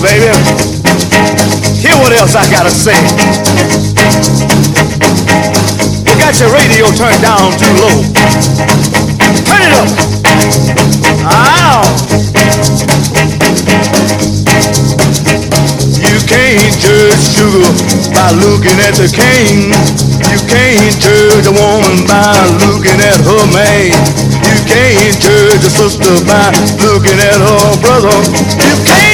baby. Hear what else I gotta say. You got your radio turned down too low. Turn it up. Ow. You can't judge sugar by looking at the cane. You can't judge a woman by looking at her man. You can't judge a sister by looking at her brother. You can't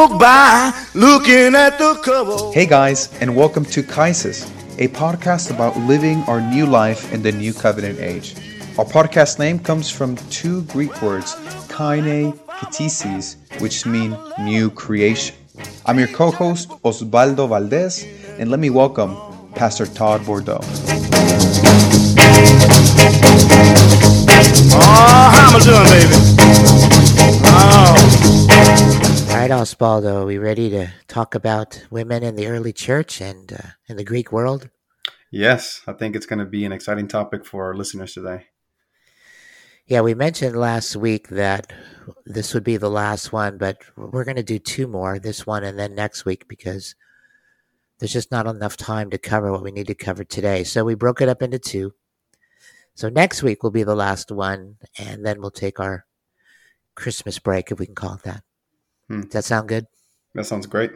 judge book by looking at the cover. Hey guys, and welcome to Kaisis, a podcast about living our new life in the new covenant age. Our podcast name comes from two Greek words, kaine ktisis, which mean new creation. I'm your co-host Osvaldo Valdez, and let me welcome Pastor Todd Bordeaux. Oh, how am I doing, baby? Oh. Right, Osvaldo, are we ready to talk about women in the early church and uh, in the Greek world? Yes, I think it's going to be an exciting topic for our listeners today. Yeah, we mentioned last week that this would be the last one, but we're going to do two more this one and then next week because there's just not enough time to cover what we need to cover today. So we broke it up into two. So next week will be the last one, and then we'll take our Christmas break, if we can call it that. Hmm. Does that sound good? That sounds great.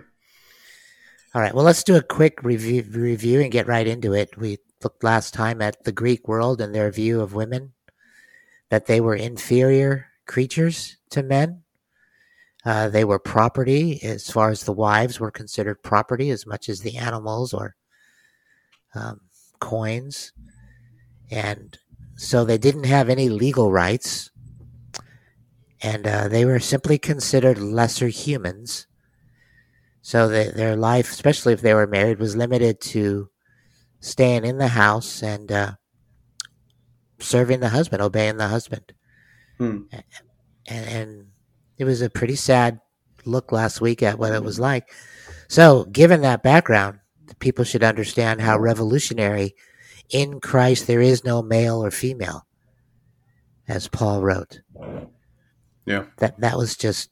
All right. Well, let's do a quick review, review and get right into it. We looked last time at the Greek world and their view of women, that they were inferior creatures to men. Uh, they were property as far as the wives were considered property as much as the animals or um, coins. And so they didn't have any legal rights. And uh, they were simply considered lesser humans. So the, their life, especially if they were married, was limited to staying in the house and uh, serving the husband, obeying the husband. Hmm. And, and it was a pretty sad look last week at what it was like. So, given that background, people should understand how revolutionary in Christ there is no male or female, as Paul wrote. Yeah. That that was just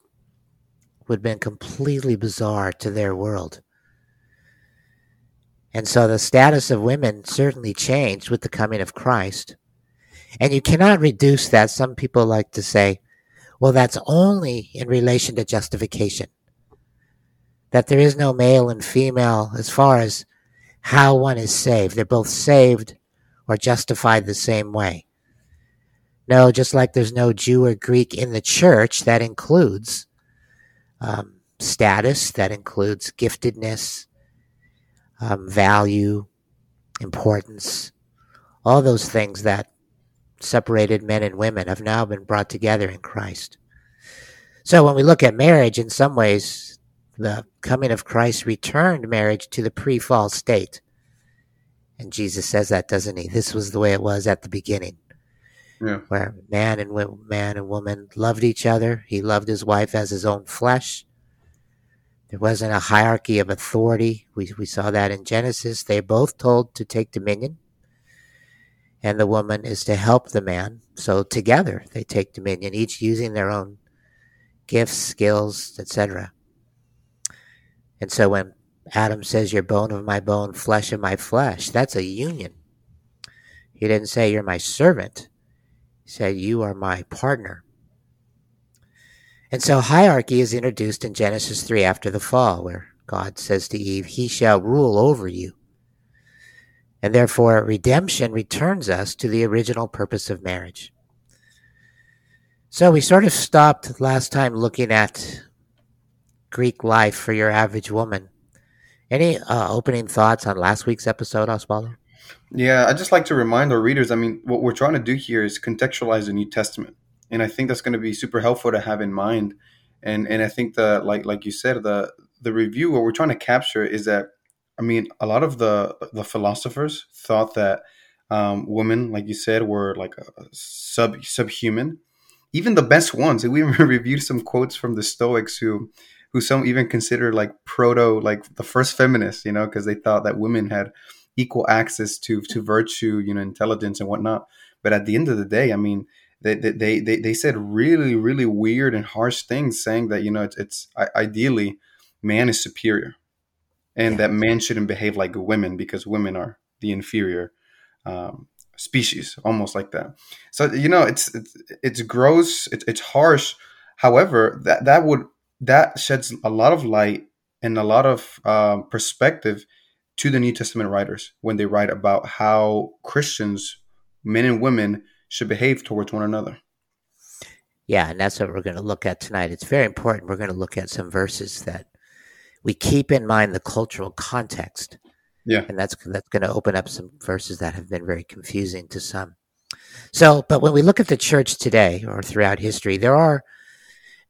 would have been completely bizarre to their world. And so the status of women certainly changed with the coming of Christ. And you cannot reduce that. Some people like to say, well, that's only in relation to justification. That there is no male and female as far as how one is saved. They're both saved or justified the same way. No, just like there's no Jew or Greek in the church, that includes um, status, that includes giftedness, um, value, importance, all those things that separated men and women have now been brought together in Christ. So when we look at marriage, in some ways, the coming of Christ returned marriage to the pre fall state. And Jesus says that, doesn't he? This was the way it was at the beginning. Yeah. Where man and wo- man and woman loved each other. He loved his wife as his own flesh. There wasn't a hierarchy of authority. We, we saw that in Genesis. They both told to take dominion and the woman is to help the man. So together they take dominion, each using their own gifts, skills, etc. And so when Adam says, You're bone of my bone, flesh of my flesh, that's a union. He didn't say, You're my servant. Said, You are my partner. And so hierarchy is introduced in Genesis 3 after the fall, where God says to Eve, He shall rule over you. And therefore, redemption returns us to the original purpose of marriage. So we sort of stopped last time looking at Greek life for your average woman. Any uh, opening thoughts on last week's episode, Osvaldo? Yeah, I just like to remind our readers. I mean, what we're trying to do here is contextualize the New Testament, and I think that's going to be super helpful to have in mind. And and I think the like like you said, the the review what we're trying to capture is that I mean, a lot of the the philosophers thought that um, women, like you said, were like a, a sub subhuman. Even the best ones. We reviewed some quotes from the Stoics who who some even consider like proto like the first feminists, you know, because they thought that women had equal access to to virtue, you know, intelligence and whatnot. But at the end of the day, I mean, they, they, they, they said really, really weird and harsh things, saying that, you know, it's, it's ideally man is superior and that men shouldn't behave like women because women are the inferior um, species, almost like that. So, you know, it's, it's, it's gross, it's, it's harsh. However, that, that would, that sheds a lot of light and a lot of um, perspective to the New Testament writers when they write about how Christians, men and women, should behave towards one another. Yeah, and that's what we're going to look at tonight. It's very important. We're going to look at some verses that we keep in mind the cultural context. Yeah. And that's that's going to open up some verses that have been very confusing to some. So, but when we look at the church today or throughout history, there are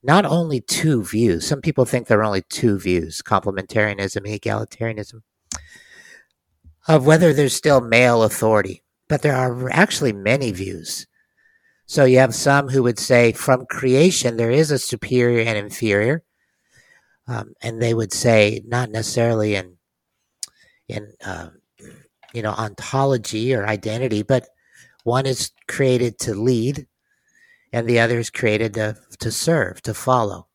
not only two views. Some people think there are only two views, complementarianism and egalitarianism, of whether there's still male authority but there are actually many views. So you have some who would say from creation there is a superior and inferior, um, and they would say not necessarily in in uh, you know ontology or identity, but one is created to lead, and the other is created to to serve, to follow.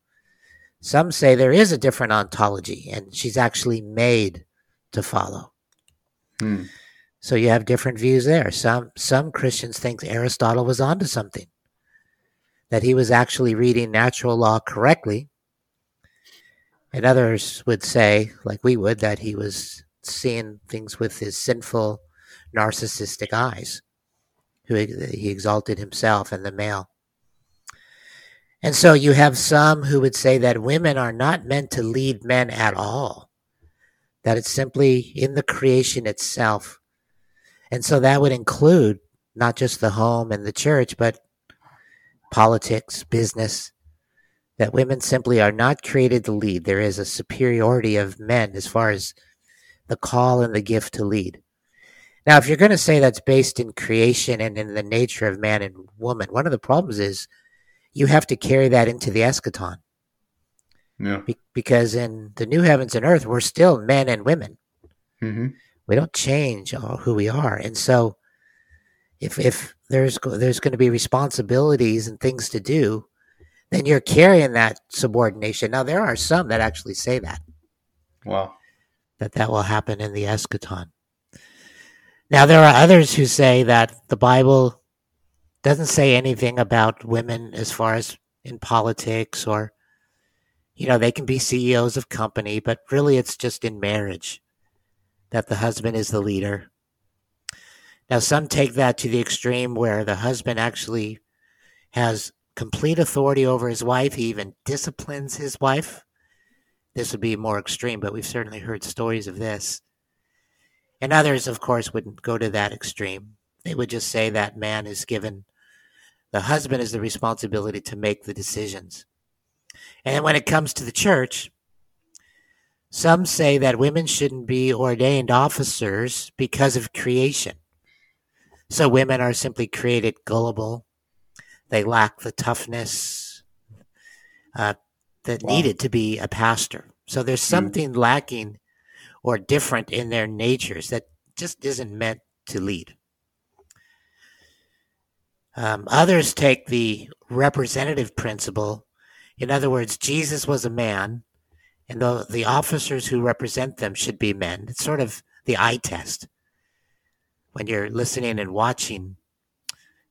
Some say there is a different ontology, and she's actually made to follow. Hmm. So you have different views there. Some some Christians think Aristotle was onto something. That he was actually reading natural law correctly. And others would say, like we would, that he was seeing things with his sinful, narcissistic eyes. Who he exalted himself and the male. And so you have some who would say that women are not meant to lead men at all. That it's simply in the creation itself and so that would include not just the home and the church, but politics, business, that women simply are not created to lead. There is a superiority of men as far as the call and the gift to lead. Now, if you're going to say that's based in creation and in the nature of man and woman, one of the problems is you have to carry that into the eschaton. Yeah. Be- because in the new heavens and earth, we're still men and women. Mm-hmm. We don't change who we are, and so if if there's there's going to be responsibilities and things to do, then you're carrying that subordination. Now there are some that actually say that. Wow. That that will happen in the eschaton. Now there are others who say that the Bible doesn't say anything about women as far as in politics or you know they can be CEOs of company, but really it's just in marriage that the husband is the leader. Now, some take that to the extreme where the husband actually has complete authority over his wife. He even disciplines his wife. This would be more extreme, but we've certainly heard stories of this. And others, of course, wouldn't go to that extreme. They would just say that man is given, the husband is the responsibility to make the decisions. And when it comes to the church, some say that women shouldn't be ordained officers because of creation. So women are simply created gullible. They lack the toughness uh, that wow. needed to be a pastor. So there's hmm. something mm. lacking or different in their natures that just isn't meant to lead. Um, others take the representative principle. In other words, Jesus was a man and the the officers who represent them should be men. It's sort of the eye test when you're listening and watching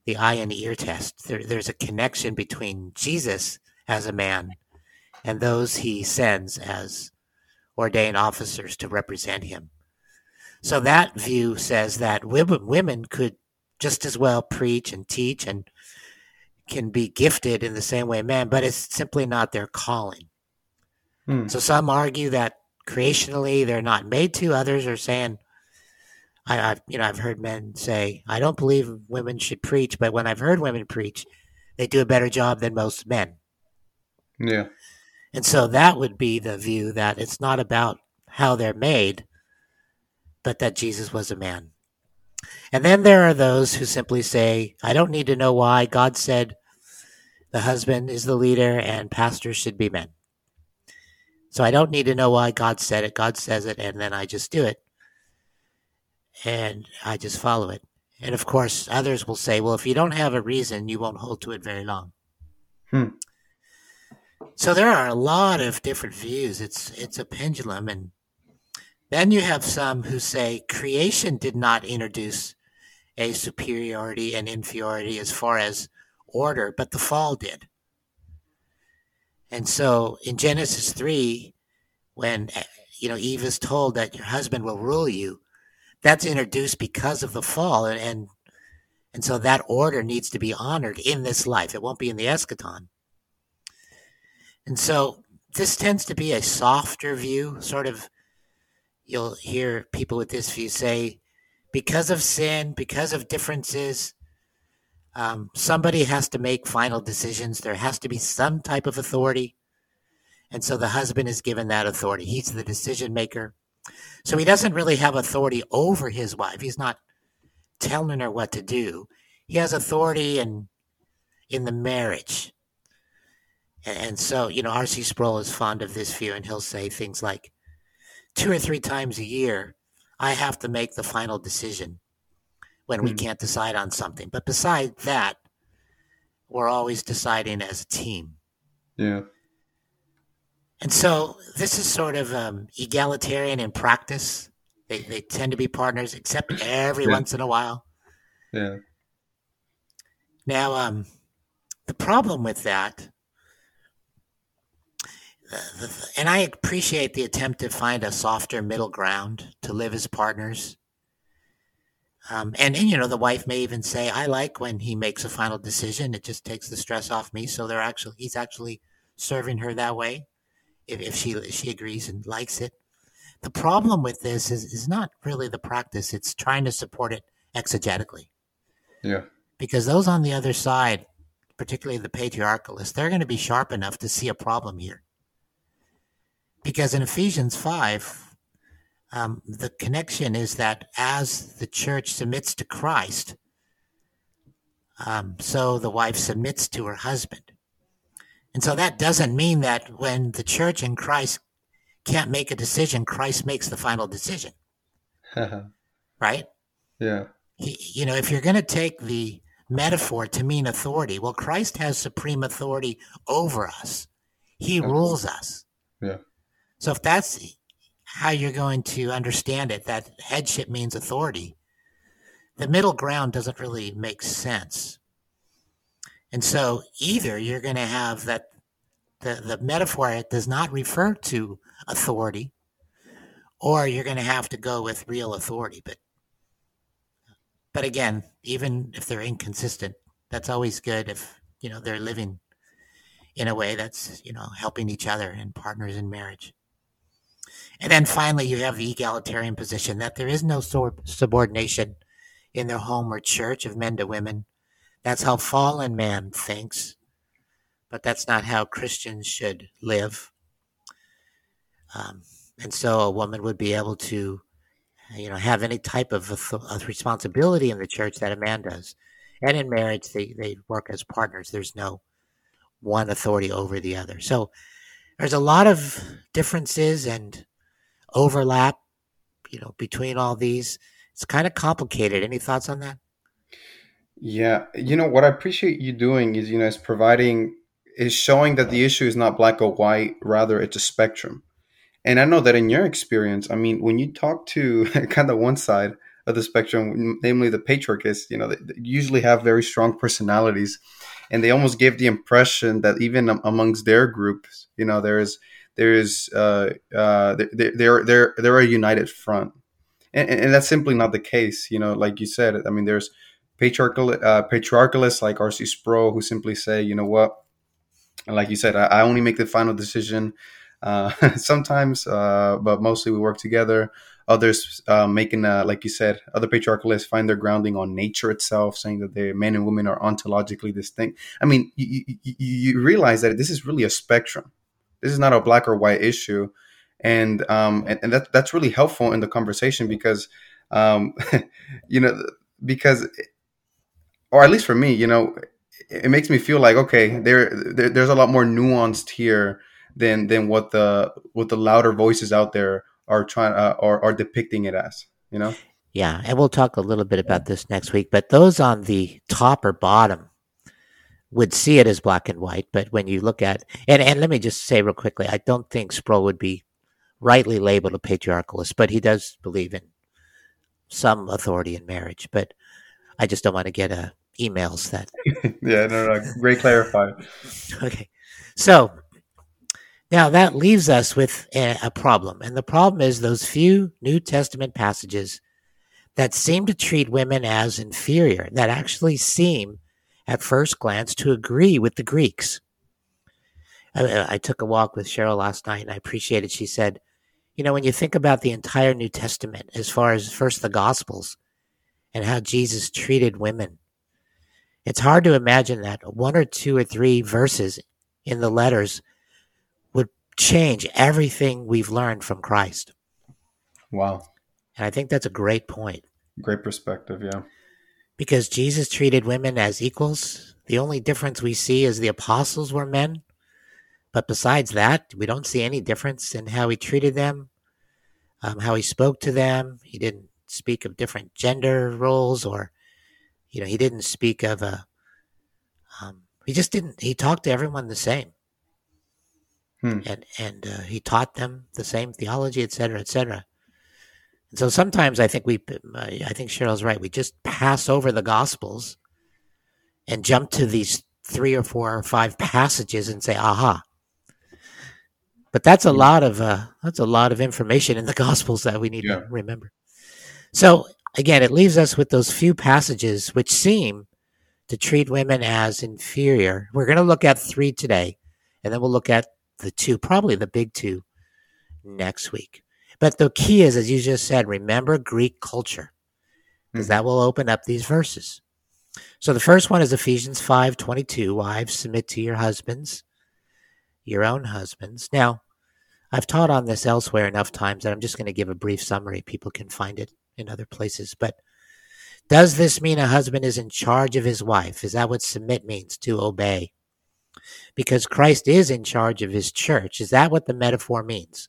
the eye and ear test. There, there's a connection between Jesus as a man and those he sends as ordained officers to represent him. So that view says that women, women could just as well preach and teach and can be gifted in the same way man, but it's simply not their calling. Hmm. So some argue that creationally they're not made to. Others are saying, I, have you know I've heard men say, I don't believe women should preach, but when I've heard women preach, they do a better job than most men. Yeah. And so that would be the view that it's not about how they're made, but that Jesus was a man. And then there are those who simply say, I don't need to know why. God said the husband is the leader and pastors should be men. So I don't need to know why God said it. God says it, and then I just do it. And I just follow it. And of course, others will say, well, if you don't have a reason, you won't hold to it very long. Hmm. So there are a lot of different views. It's it's a pendulum, and then you have some who say creation did not introduce a superiority and inferiority as far as order, but the fall did. And so in Genesis 3, when eh, you know Eve is told that your husband will rule you, that's introduced because of the fall and, and and so that order needs to be honored in this life. It won't be in the eschaton. And so this tends to be a softer view, sort of you'll hear people with this view say, because of sin, because of differences, um, somebody has to make final decisions. There has to be some type of authority. And so the husband is given that authority. He's the decision maker. So he doesn't really have authority over his wife. He's not telling her what to do. He has authority in in the marriage. And, and so, you know, R.C. Sproul is fond of this view, and he'll say things like, two or three times a year, I have to make the final decision when we Hmm. can't decide on something. But besides that, we're always deciding as a team. Yeah. And so this is sort of um, egalitarian in practice. They, they tend to be partners, except every Yeah. once in a while. Yeah. Now, um, the problem with that, and I appreciate the attempt to find a softer middle ground to live as partners. Um, and, and, you know, the wife may even say, I like when he makes a final decision. It just takes the stress off me. So they're actually, he's actually serving her that way if, if she, if she agrees and likes it. The problem with this is, is not really the practice. It's trying to support it exegetically Yeah. because those on the other side, particularly the patriarchalists, they're going to be sharp enough to see a problem here. Because in Ephesians 5, um, the connection is that as the church submits to Christ, um, so the wife submits to her husband. And so that doesn't mean that when the church and Christ can't make a decision, Christ makes the final decision, right? yeah. he, you know, if you're going to take the metaphor to mean authority, well, Christ has supreme authority over us. He rules us. Yeah. So if that's how you're going to understand it, that headship means authority, the middle ground doesn't really make sense. And so either you're going to have that the, the metaphor it does not refer to authority, or you're going to have to go with real authority. But but again, even if they're inconsistent, that's always good if you know they're living in a way that's you know helping each other and partners in marriage. And then finally, you have the egalitarian position that there is no subordination in their home or church of men to women. That's how fallen man thinks, but that's not how Christians should live. Um, and so a woman would be able to you know, have any type of, of responsibility in the church that a man does. And in marriage, they, they work as partners. There's no one authority over the other. So there's a lot of differences and overlap, you know, between all these. It's kind of complicated. Any thoughts on that? Yeah, you know what I appreciate you doing is you know is providing is showing that the issue is not black or white, rather it's a spectrum. And I know that in your experience, I mean, when you talk to kind of one side of the spectrum, namely the patriarchists, you know, they, they usually have very strong personalities, and they almost give the impression that even amongst their groups, you know, there is there is uh, uh, they're they're they're they're a united front, and, and that's simply not the case. You know, like you said, I mean, there's patriarchal uh, patriarchalists like R.C. Sproul who simply say, you know what, and like you said, I, I only make the final decision. Uh, sometimes, uh, but mostly we work together. Others uh, making, uh, like you said, other patriarchalists find their grounding on nature itself, saying that the men and women are ontologically distinct. I mean, you, you, you realize that this is really a spectrum. This is not a black or white issue, and um, and, and that that's really helpful in the conversation because, um, you know, because, or at least for me, you know, it makes me feel like okay, there, there there's a lot more nuanced here than than what the what the louder voices out there are trying uh, are are depicting it as. You know. Yeah, and we'll talk a little bit about this next week. But those on the top or bottom would see it as black and white. But when you look at and and let me just say real quickly, I don't think Sproul would be rightly labeled a patriarchalist, but he does believe in some authority in marriage. But I just don't want to get uh, emails that. yeah, no, no, great clarify. okay, so now that leaves us with a, problem, and the problem is those few New Testament passages that seem to treat women as inferior, that actually seem at first glance to agree with the Greeks. I, I, took a walk with Cheryl last night and I appreciated she said, you know, when you think about the entire New Testament, as far as first the Gospels and how Jesus treated women, it's hard to imagine that one or two or three verses in the letters change everything we've learned from Christ. Wow. And I think that's a great point. Great perspective, yeah. Because Jesus treated women as equals. The only difference we see is the apostles were men. But besides that, we don't see any difference in how he treated them, um, how he spoke to them. He didn't speak of different gender roles or, you know, he didn't speak of a, um, he just didn't, he talked to everyone the same. Hmm. And, and uh, he taught them the same theology, et cetera, et cetera. And so sometimes I think we, I think Cheryl's right. We just pass over the Gospels and jump to these three or four or five passages and say, aha. But that's a lot of uh, that's a lot of information in the Gospels that we need yeah. to remember. So again, it leaves us with those few passages which seem to treat women as inferior. We're going to look at three today, and then we'll look at the two, probably the big two, next week. But the key is, as you just said, remember Greek culture, because mm-hmm. that will open up these verses. So the first one is Ephesians 5 22. Wives, submit to your husbands, your own husbands. Now, I've taught on this elsewhere enough times that I'm just going to give a brief summary. People can find it in other places. But does this mean a husband is in charge of his wife? Is that what submit means? To obey? Because Christ is in charge of his church. Is that what the metaphor means?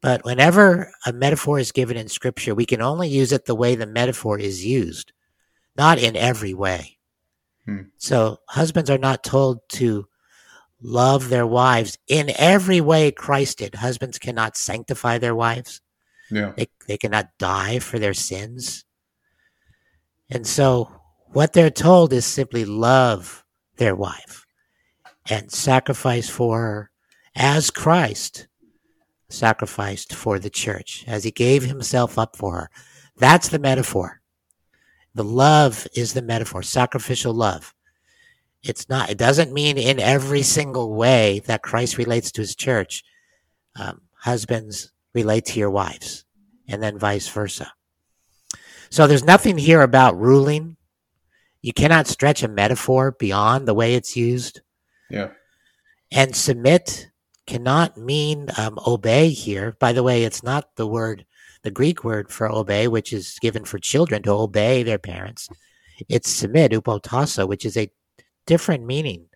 But whenever a metaphor is given in scripture, we can only use it the way the metaphor is used, not in every way. Hmm. So husbands are not told to love their wives in every way Christ did. Husbands cannot sanctify their wives. Yeah. They, they cannot die for their sins. And so what they're told is simply love their wife and sacrifice for her as Christ sacrificed for the church, as he gave himself up for her. That's the metaphor. The love is the metaphor, sacrificial love. It's not, it doesn't mean in every single way that Christ relates to his church. Um, husbands relate to your wives, and then vice versa. So there's nothing here about ruling. You cannot stretch a metaphor beyond the way it's used. Yeah. And submit cannot mean um, obey here. By the way, it's not the word, the Greek word for obey, which is given for children to obey their parents. It's submit, upotasso, which is a different meaning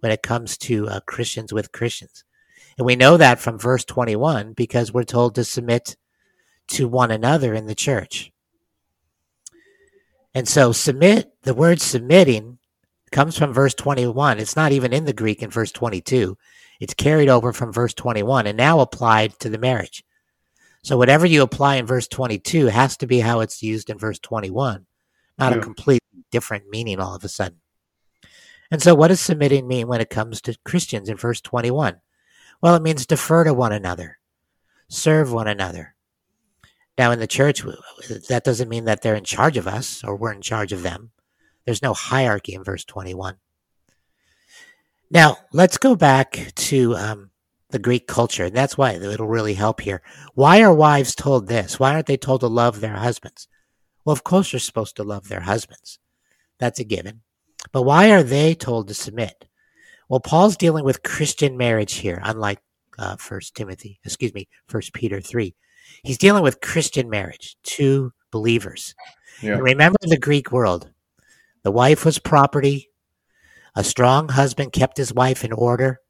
when it comes to uh, Christians with Christians. And we know that from verse 21 because we're told to submit to one another in the church. And so, submit, the word submitting comes from verse 21. It's not even in the Greek in verse 22. It's carried over from verse 21 and now applied to the marriage. So whatever you apply in verse 22 has to be how it's used in verse 21, not yeah. a completely different meaning all of a sudden. And so what does submitting mean when it comes to Christians in verse 21? Well, it means defer to one another, serve one another. Now, in the church, that doesn't mean that they're in charge of us or we're in charge of them. There's no hierarchy in verse 21. Now, let's go back to um, the Greek culture. And that's why it'll really help here. Why are wives told this? Why aren't they told to love their husbands? Well, of course, they're supposed to love their husbands. That's a given. But why are they told to submit? Well, Paul's dealing with Christian marriage here, unlike uh, First Timothy, excuse me, First Peter three. He's dealing with Christian marriage, two believers. Yeah. remember the Greek world. The wife was property, a strong husband kept his wife in order.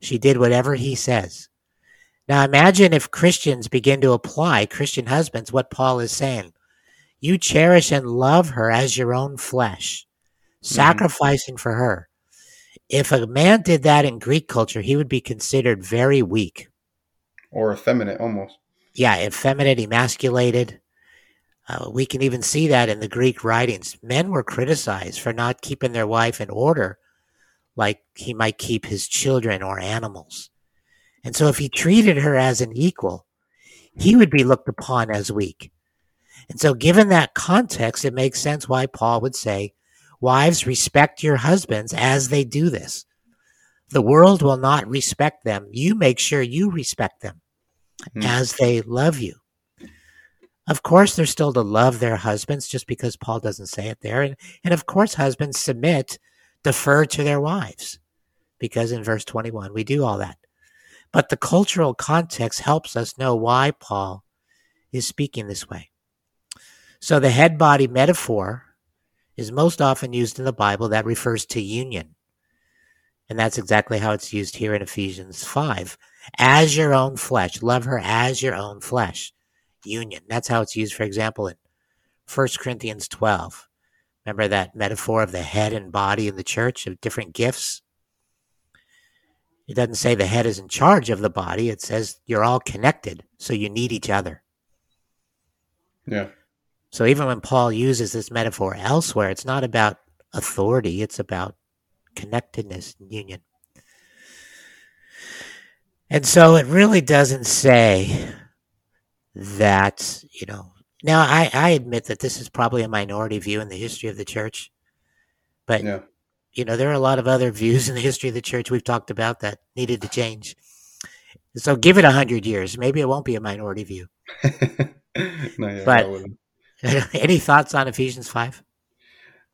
She did whatever he says. Now imagine if Christians begin to apply, Christian husbands, what Paul is saying. You cherish and love her as your own flesh, mm-hmm. sacrificing for her. If a man did that in Greek culture, he would be considered very weak. Or effeminate almost. Yeah, effeminate, emasculated. Uh, we can even see that in the Greek writings. Men were criticized for not keeping their wife in order, like he might keep his children or animals. And so if he treated her as an equal, he would be looked upon as weak. And so, given that context, it makes sense why Paul would say, Wives, respect your husbands as they do this. The world will not respect them. You make sure you respect them mm. as they love you. Of course, they're still to love their husbands just because Paul doesn't say it there. And, and of course, husbands submit, defer to their wives because in verse 21, we do all that. But the cultural context helps us know why Paul is speaking this way. So the head body metaphor is most often used in the Bible that refers to union. And that's exactly how it's used here in Ephesians 5. As your own flesh. Love her as your own flesh union. That's how it's used, for example, in 1 Corinthians 12. Remember that metaphor of the head and body in the church of different gifts? It doesn't say the head is in charge of the body. It says you're all connected, so you need each other. Yeah. So even when Paul uses this metaphor elsewhere, it's not about authority, it's about connectedness and union. And so it really doesn't say that, you know, now I, I admit that this is probably a minority view in the history of the church, but, yeah. you know, there are a lot of other views in the history of the church we've talked about that needed to change. So give it a hundred years. Maybe it won't be a minority view. no, yeah, but any thoughts on Ephesians 5?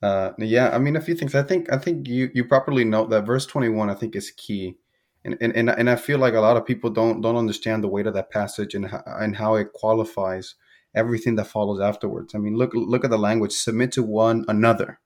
Uh, yeah, I mean, a few things. I think, I think you, you properly note that verse 21, I think is key and, and and and I feel like a lot of people don't don't understand the weight of that passage and and how it qualifies everything that follows afterwards. I mean, look look at the language: submit to one another,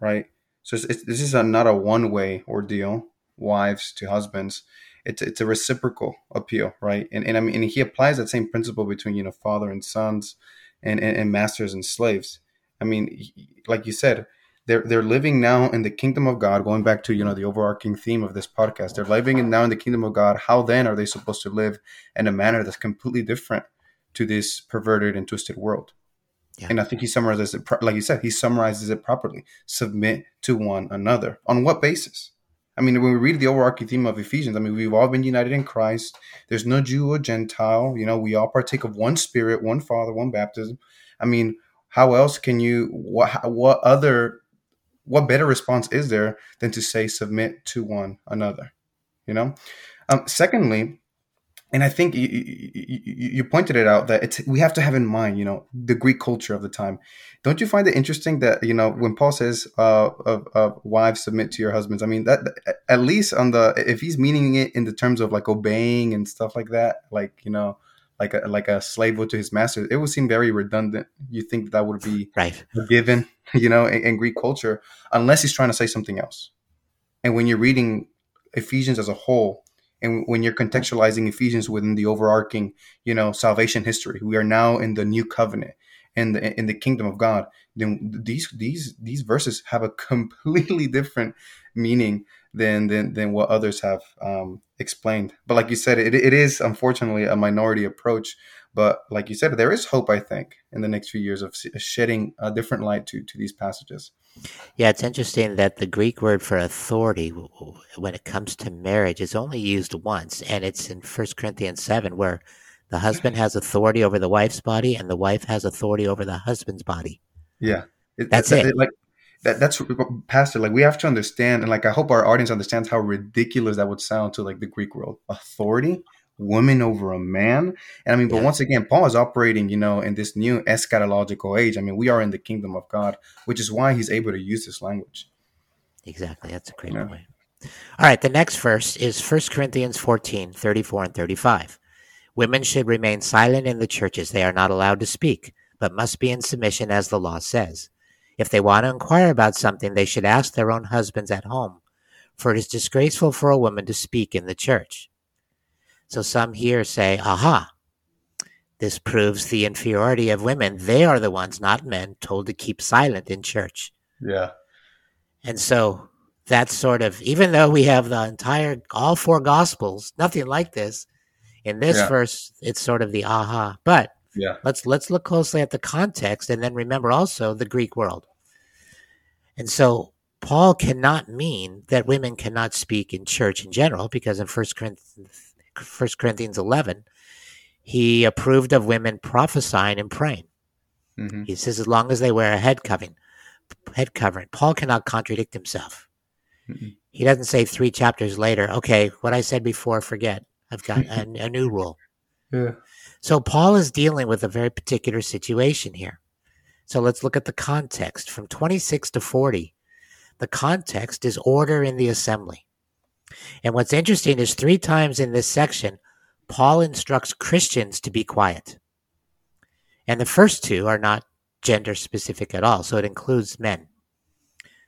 right? So it's, it's, this is a, not a one way ordeal, wives to husbands. It's it's a reciprocal appeal, right? And and I mean, and he applies that same principle between you know father and sons, and and, and masters and slaves. I mean, like you said, they're they're living now in the kingdom of God. Going back to you know the overarching theme of this podcast, they're living in now in the kingdom of God. How then are they supposed to live in a manner that's completely different to this perverted and twisted world? Yeah. And I think he summarizes it, like you said, he summarizes it properly. Submit to one another. On what basis? I mean, when we read the overarching theme of Ephesians, I mean, we've all been united in Christ. There's no Jew or Gentile. You know, we all partake of one Spirit, one Father, one baptism. I mean, how else can you? What what other what better response is there than to say submit to one another you know? Um, secondly and i think you, you, you, pointed it out that it's we have to have in mind you know the greek culture of the time. Don't you find it interesting that you know when paul says uh, of, of wives submit to your husbands i mean that at least on the if he's meaning it in the terms of like obeying and stuff like that like you know like a like a slave would to his master, it would seem very redundant. You think that would be right given, you know, in, in, Greek culture, unless he's trying to say something else. And when you're reading Ephesians as a whole, and when you're contextualizing Ephesians within the overarching, you know, salvation history, we are now in the new covenant in the in the kingdom of God. Then these these these verses have a completely different meaning than than than what others have um, explained. But like you said, it, it is unfortunately a minority approach. But like you said, there is hope, I think, in the next few years of shedding a different light to to these passages. Yeah, it's interesting that the Greek word for authority, when it comes to marriage, is only used once, and it's in First Corinthians seven, where the husband has authority over the wife's body, and the wife has authority over the husband's body. Yeah, it, that's it. it. Like that, that's pastor like we have to understand and like i hope our audience understands how ridiculous that would sound to like the greek world. Authority woman over a man. And i mean but yeah. once again paul is operating you know in this new eschatological age. I mean we are in the kingdom of god which is why he's able to use this language. Exactly. That's a great yeah. point. All right. The next verse is 1 corinthians 14 34 and 35 women should remain silent in the churches. They are not allowed to speak but must be in submission as the law says if they want to inquire about something, they should ask their own husbands at home, for it is disgraceful for a woman to speak in the church. So some here say, aha, this proves the inferiority of women. They are the ones, not men, told to keep silent in church. Yeah. And so that's sort of, even though we have the entire, all four gospels, nothing like this, in this Yeah. verse, it's sort of the aha. But Yeah. let's let's look closely at the context and then remember also the Greek world. And so Paul cannot mean that women cannot speak in church in general, because in 1 Corinthians, 1 Corinthians 11, he approved of women prophesying and praying. hmm He says as long as they wear a head covering, head covering. Paul cannot contradict himself. Mhm. He doesn't say three chapters later, okay, what I said before, forget. I've got a, a new rule. Yeah. So Paul is dealing with a very particular situation here. So let's look at the context from 26 to 40. The context is order in the assembly. And what's interesting is three times in this section, Paul instructs Christians to be quiet. And the first two are not gender specific at all, so it includes men.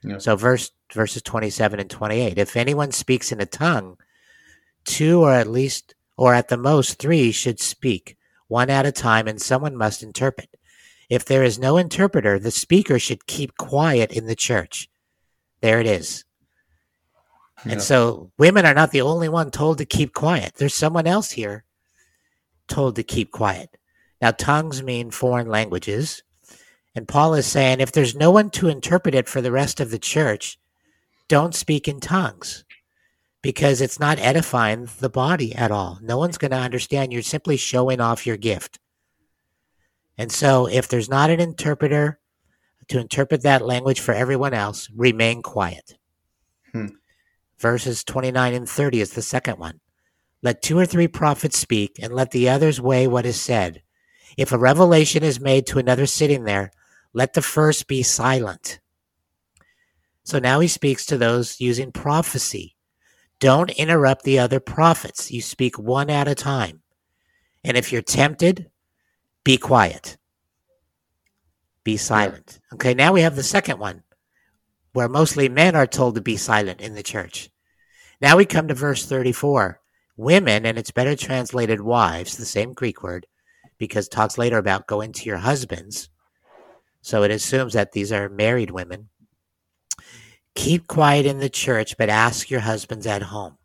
Yeah. So verse verses 27 and 28. If anyone speaks in a tongue, two or at least or at the most three should speak, one at a time, and someone must interpret. If there is no interpreter, the speaker should keep quiet in the church. There it is. Yeah. And so women are not the only one told to keep quiet. There's someone else here told to keep quiet. Now, tongues mean foreign languages. And Paul is saying if there's no one to interpret it for the rest of the church, don't speak in tongues because it's not edifying the body at all. No one's going to understand. You're simply showing off your gift. And so, if there's not an interpreter to interpret that language for everyone else, remain quiet. Hmm. Verses 29 and 30 is the second one. Let two or three prophets speak, and let the others weigh what is said. If a revelation is made to another sitting there, let the first be silent. So now he speaks to those using prophecy. Don't interrupt the other prophets. You speak one at a time. And if you're tempted, be quiet. Be silent. Okay, now we have the second one, where mostly men are told to be silent in the church. Now we come to verse 34. Women, and it's better translated wives, the same Greek word, because it talks later about going to your husbands. So it assumes that these are married women. Keep quiet in the church, but ask your husbands at home.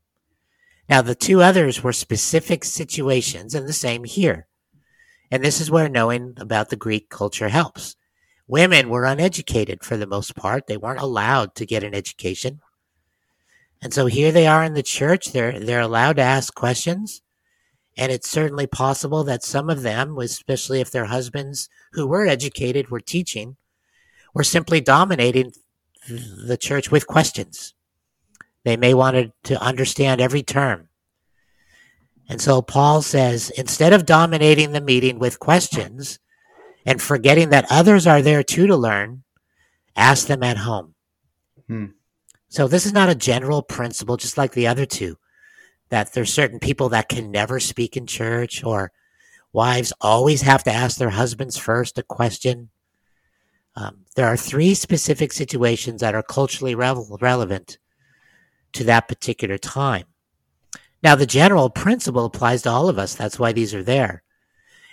Now, the two others were specific situations, and the same here. And this is where knowing about the Greek culture helps. Women were uneducated for the most part. They weren't allowed to get an education. And so here they are in the church. They're, they're allowed to ask questions. And it's certainly possible that some of them, especially if their husbands who were educated were teaching, were simply dominating the church with questions. They may want to understand every term. And so Paul says instead of dominating the meeting with questions and forgetting that others are there too to learn, ask them at home. Hmm. So this is not a general principle, just like the other two, that there's certain people that can never speak in church or wives always have to ask their husbands first a question. Um, there are three specific situations that are culturally revel- relevant to that particular time. Now, the general principle applies to all of us. That's why these are there.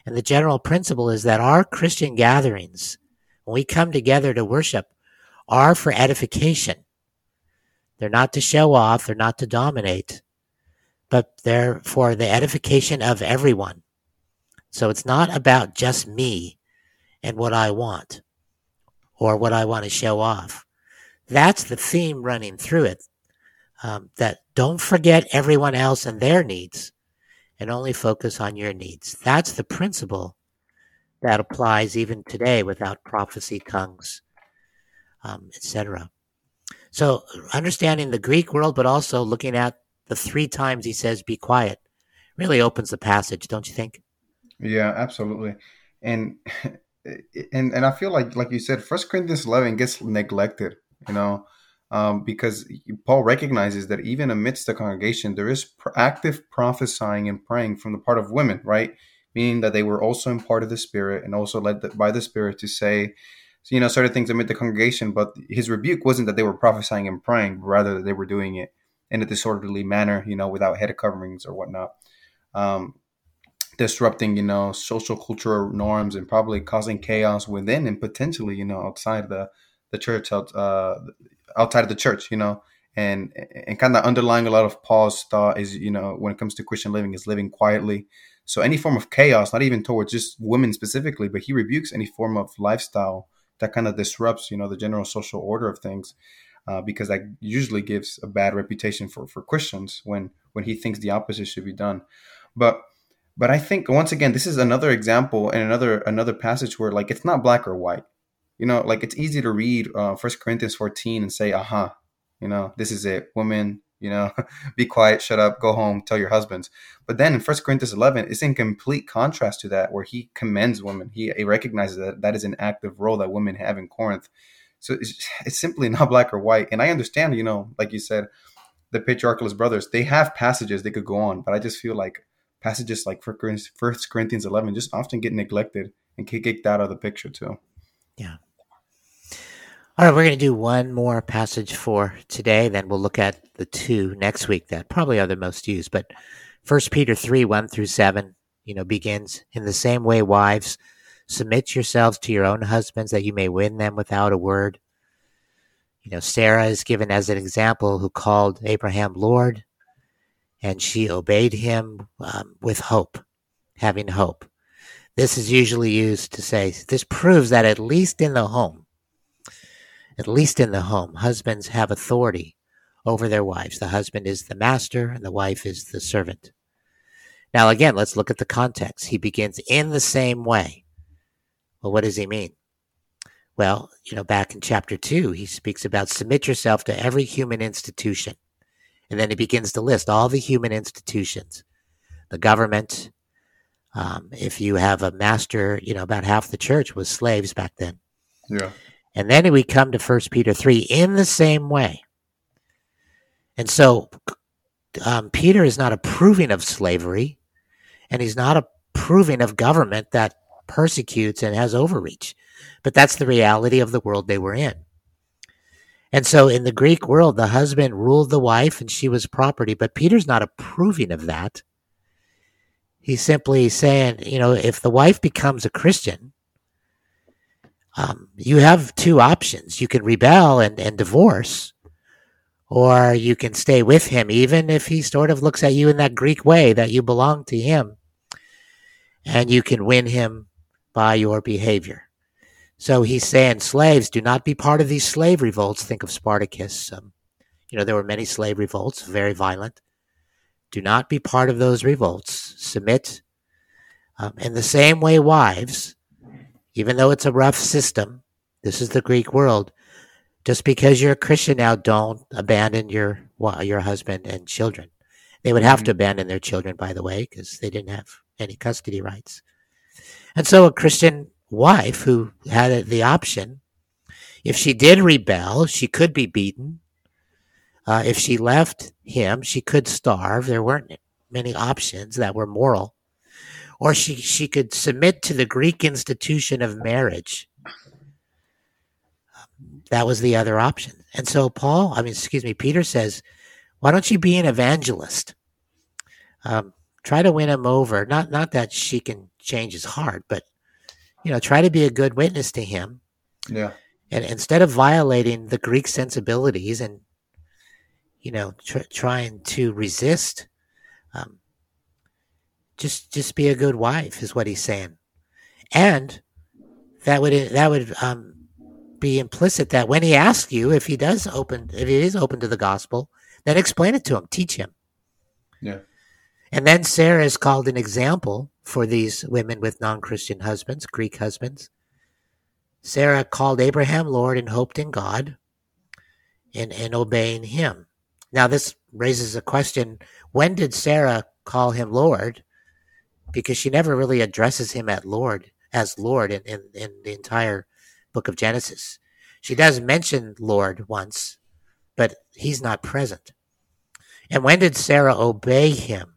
And the general principle is that our Christian gatherings, when we come together to worship, are for edification. They're not to show off, they're not to dominate, but they're for the edification of everyone. So it's not about just me and what I want or what I want to show off. That's the theme running through it. Um, that don't forget everyone else and their needs and only focus on your needs. That's the principle that applies even today without prophecy, tongues, um, etc. So understanding the Greek world, but also looking at the three times he says "be quiet," really opens the passage, don't you think? Yeah, absolutely. And and and I feel like like you said, First Corinthians eleven gets neglected, you know, um, because Paul recognizes that even amidst the congregation, there is active prophesying and praying from the part of women, right? Meaning that they were also in part of the Spirit and also led by the Spirit to say, you know, certain things amid the congregation. But his rebuke wasn't that they were prophesying and praying, but rather that they were doing it in a disorderly manner, you know, without head coverings or whatnot. um, disrupting, you know, social cultural norms and probably causing chaos within and potentially, you know, outside the the church, out, uh, outside of the church, you know, and and kind of underlying a lot of Paul's thought is, you know, when it comes to Christian living, is living quietly. So any form of chaos, not even towards just women specifically, but he rebukes any form of lifestyle that kind of disrupts, you know, the general social order of things, uh, because that usually gives a bad reputation for for Christians when when he thinks the opposite should be done. But but I think once again, this is another example and another another passage where like it's not black or white. You know, like it's easy to read uh, First Corinthians 14 and say, "Aha, uh-huh, you know, this is it. Women, you know, be quiet, shut up, go home, tell your husbands." But then in First Corinthians 11, it's in complete contrast to that, where he commends women. He, he recognizes that that is an active role that women have in Corinth. So it's, it's simply not black or white. And I understand, you know, like you said, the patriarchalist brothers, they have passages they could go on, but I just feel like passages like First Corinthians 11 just often get neglected and get kicked out of the picture too. Yeah. All right, we're going to do one more passage for today, then we'll look at the two next week that probably are the most used. But First Peter 3 1 through 7, you know, begins in the same way, wives, submit yourselves to your own husbands that you may win them without a word. You know, Sarah is given as an example who called Abraham Lord and she obeyed him um, with hope, having hope. This is usually used to say this proves that at least in the home, at least in the home, husbands have authority over their wives. The husband is the master and the wife is the servant. Now, again, let's look at the context. He begins in the same way. Well, what does he mean? Well, you know, back in chapter two, he speaks about submit yourself to every human institution and then he begins to list all the human institutions, the government. Um, if you have a master, you know, about half the church was slaves back then. Yeah. And then we come to First Peter 3 in the same way. And so um, Peter is not approving of slavery, and he's not approving of government that persecutes and has overreach. But that's the reality of the world they were in. And so in the Greek world, the husband ruled the wife and she was property, but Peter's not approving of that. He's simply saying, you know, if the wife becomes a Christian, um, you have two options. You can rebel and, and divorce, or you can stay with him, even if he sort of looks at you in that Greek way that you belong to him, and you can win him by your behavior. So he's saying slaves do not be part of these slave revolts. Think of Spartacus. Um, you know, there were many slave revolts, very violent. Do not be part of those revolts. Submit. Um, in the same way, wives, even though it's a rough system, this is the Greek world. Just because you're a Christian now, don't abandon your your husband and children. They would have mm-hmm. to abandon their children, by the way, because they didn't have any custody rights. And so a Christian wife who had the option. If she did rebel, she could be beaten. Uh, if she left him, she could starve. There weren't many options that were moral. Or she, she could submit to the Greek institution of marriage. That was the other option. And so Paul, I mean, excuse me, Peter says, why don't you be an evangelist? Um, try to win him over. Not, not that she can change his heart, but you know, try to be a good witness to him. Yeah. And instead of violating the Greek sensibilities and, you know, tr- trying to resist, um, just just be a good wife is what he's saying, and that would that would um, be implicit that when he asks you if he does open if he is open to the gospel, then explain it to him, teach him. Yeah. And then Sarah is called an example for these women with non Christian husbands, Greek husbands. Sarah called Abraham Lord and hoped in God and, and obeying him. Now, this raises a question when did Sarah call him Lord? Because she never really addresses him at Lord as Lord in, in, in the entire book of Genesis. She does mention Lord once, but he's not present. And when did Sarah obey him?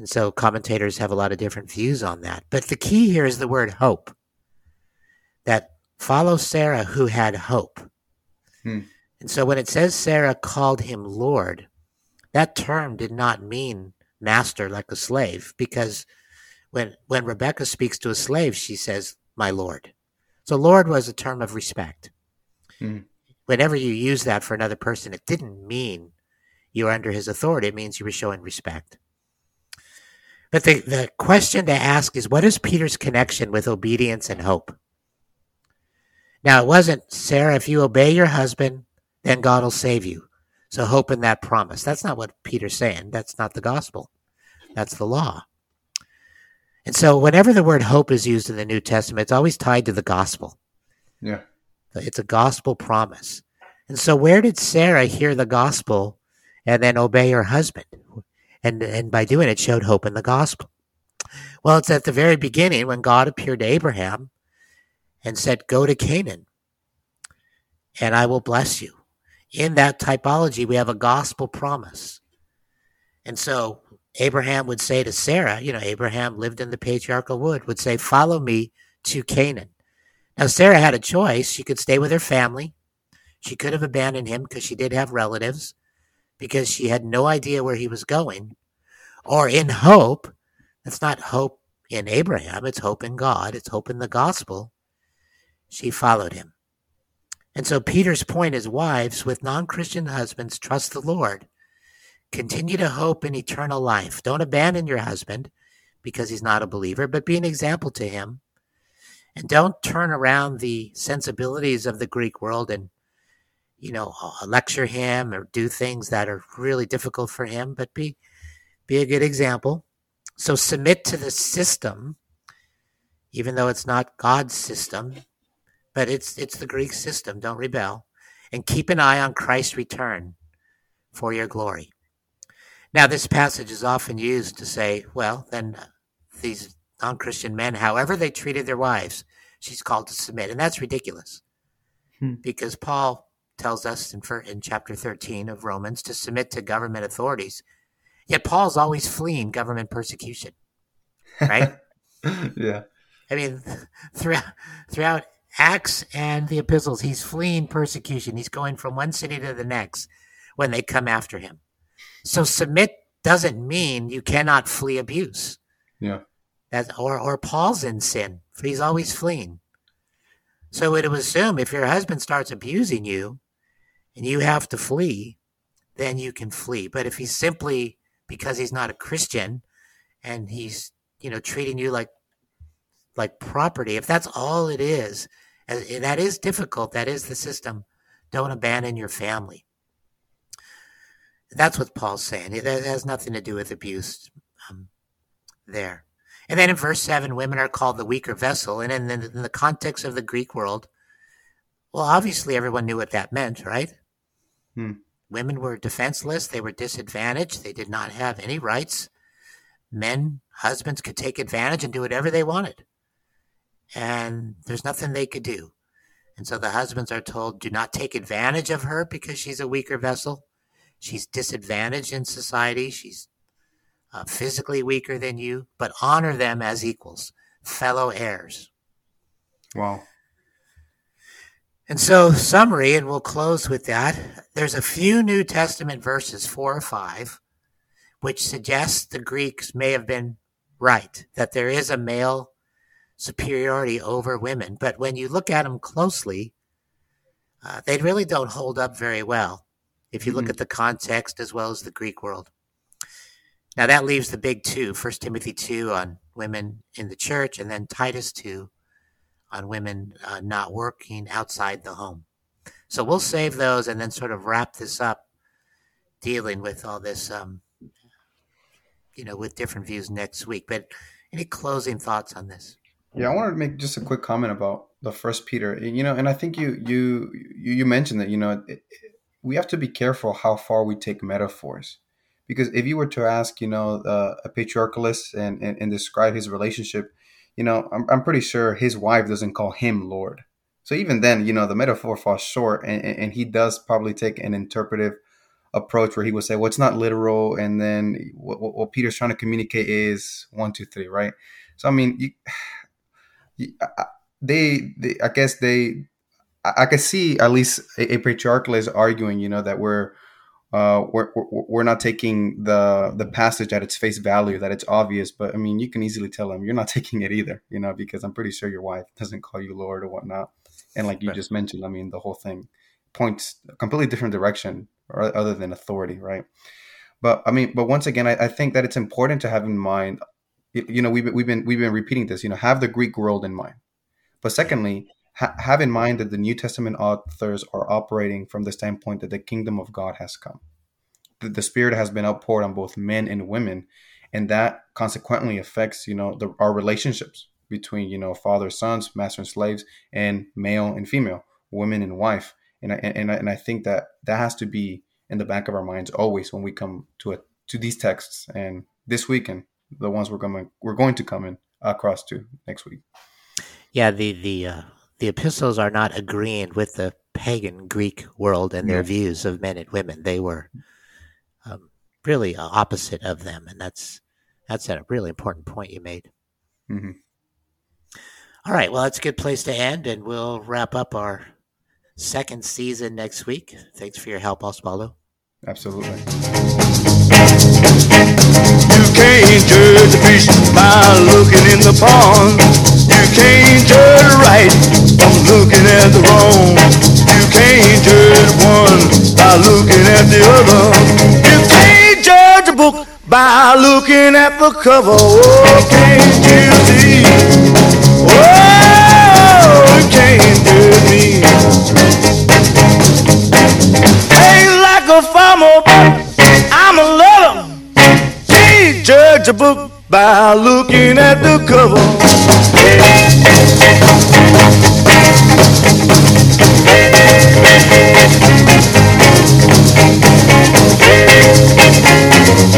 And so commentators have a lot of different views on that. But the key here is the word hope. That follow Sarah who had hope. Hmm. And so when it says Sarah called him Lord, that term did not mean master like a slave because when when Rebecca speaks to a slave, she says, "My lord." So Lord was a term of respect. Mhm. Whenever you use that for another person, it didn't mean you were under his authority. It means you were showing respect. But the, the question to ask is what is Peter's connection with obedience and hope? Now, it wasn't, Sarah, if you obey your husband, then God will save you. So hope in that promise. That's not what Peter's saying. That's not the gospel. That's the law. And so, whenever the word hope is used in the New Testament, it's always tied to the gospel. Yeah. It's a gospel promise. And so, where did Sarah hear the gospel and then obey her husband? And, and by doing it, showed hope in the gospel. Well, it's at the very beginning when God appeared to Abraham and said, Go to Canaan and I will bless you. In that typology, we have a gospel promise. And so Abraham would say to Sarah, you know, Abraham lived in the patriarchal wood, would say, Follow me to Canaan. Now, Sarah had a choice. She could stay with her family. She could have abandoned him because she did have relatives, because she had no idea where he was going. Or in hope, it's not hope in Abraham, it's hope in God, it's hope in the gospel. She followed him. And so Peter's point is wives with non Christian husbands trust the Lord. Continue to hope in eternal life. Don't abandon your husband because he's not a believer, but be an example to him. And don't turn around the sensibilities of the Greek world and, you know, lecture him or do things that are really difficult for him, but be, be a good example. So submit to the system, even though it's not God's system, but it's it's the Greek system. Don't rebel, and keep an eye on Christ's return for your glory. Now, this passage is often used to say, well, then uh, these non-Christian men, however they treated their wives, she's called to submit, and that's ridiculous, Hmm. because Paul tells us in, in chapter thirteen of Romans to submit to government authorities. Yet Paul's always fleeing government persecution, right? yeah. I mean, throughout throughout Acts and the epistles, he's fleeing persecution. He's going from one city to the next when they come after him. So submit doesn't mean you cannot flee abuse. Yeah. That or or Paul's in sin, for he's always fleeing. So it would assume if your husband starts abusing you and you have to flee, then you can flee. But if he's simply because he's not a Christian and he's, you know, treating you like like property, if that's all it is, and that is difficult, that is the system, don't abandon your family. That's what Paul's saying. It has nothing to do with abuse um, there. And then in verse 7, women are called the weaker vessel. And in the, in the context of the Greek world, well, obviously everyone knew what that meant, right? Hmm. Women were defenseless, they were disadvantaged, they did not have any rights. Men, husbands could take advantage and do whatever they wanted. And there's nothing they could do. And so the husbands are told, do not take advantage of her because she's a weaker vessel. She's disadvantaged in society. She's uh, physically weaker than you, but honor them as equals, fellow heirs. Wow. And so, summary, and we'll close with that. There's a few New Testament verses, four or five, which suggest the Greeks may have been right, that there is a male superiority over women. But when you look at them closely, uh, they really don't hold up very well if you look Mhm. at the context as well as the Greek world. Now that leaves the big two, 1 Timothy 2 on women in the church, and then Titus 2 on women uh, not working outside the home. So we'll save those and then sort of wrap this up, dealing with all this, um, you know, with different views next week. But any closing thoughts on this? Yeah, I wanted to make just a quick comment about the First Peter. You know, and I think you you you mentioned that you know it, it- we have to be careful how far we take metaphors, because if you were to ask, you know, uh, a patriarchalist and, and and describe his relationship, you know, I'm I'm pretty sure his wife doesn't call him Lord. So even then, you know, the metaphor falls short, and, and he does probably take an interpretive approach where he would say, "Well, it's not literal," and then what, what, Peter's trying to communicate is one, two, three, right? So I mean, you, you- they, they I guess they I, I can see at least a, a patriarchalist arguing, you know, that we're uh, we're, we're, we're not taking the the passage at its face value that it's obvious but i mean you can easily tell them you're not taking it either you know because i'm pretty sure your wife doesn't call you lord or whatnot. And like you Right. just mentioned i mean the whole thing points a completely different direction or other than authority right? But i mean but once again i, I think that it's important to have in mind you you know we've we've been we've been repeating this you know have the greek world in mind. But secondly ha- have in mind that the new testament authors are operating from the standpoint that the kingdom of god has come. That the spirit has been outpoured on both men and women and that consequently affects you know the, our relationships between you know father sons master and slaves and male and female women and wife. And I, and I, and I think that that has to be in the back of our minds always when we come to it to these texts and this weekend the ones we're going we're going to come in across to next week. Yeah, the the uh, the epistles are not agreeing with the pagan Greek world and their No. views of men and women. They were um, really uh, opposite of them, and that's that's a really important point you made. Mhm. All right, well, that's a good place to end, and we'll wrap up our second season next week. Thanks for your help, Osvaldo. absolutely You can't judge a fish by looking in the pond. You can't judge right from looking at the wrong. You can't judge one by looking at the other. You can't judge a book by looking at the cover. Oh, can't you see? Oh, you can't judge me. Ain't like a farmer, I'm a lover. Can't judge a book by looking at the cover.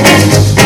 Thank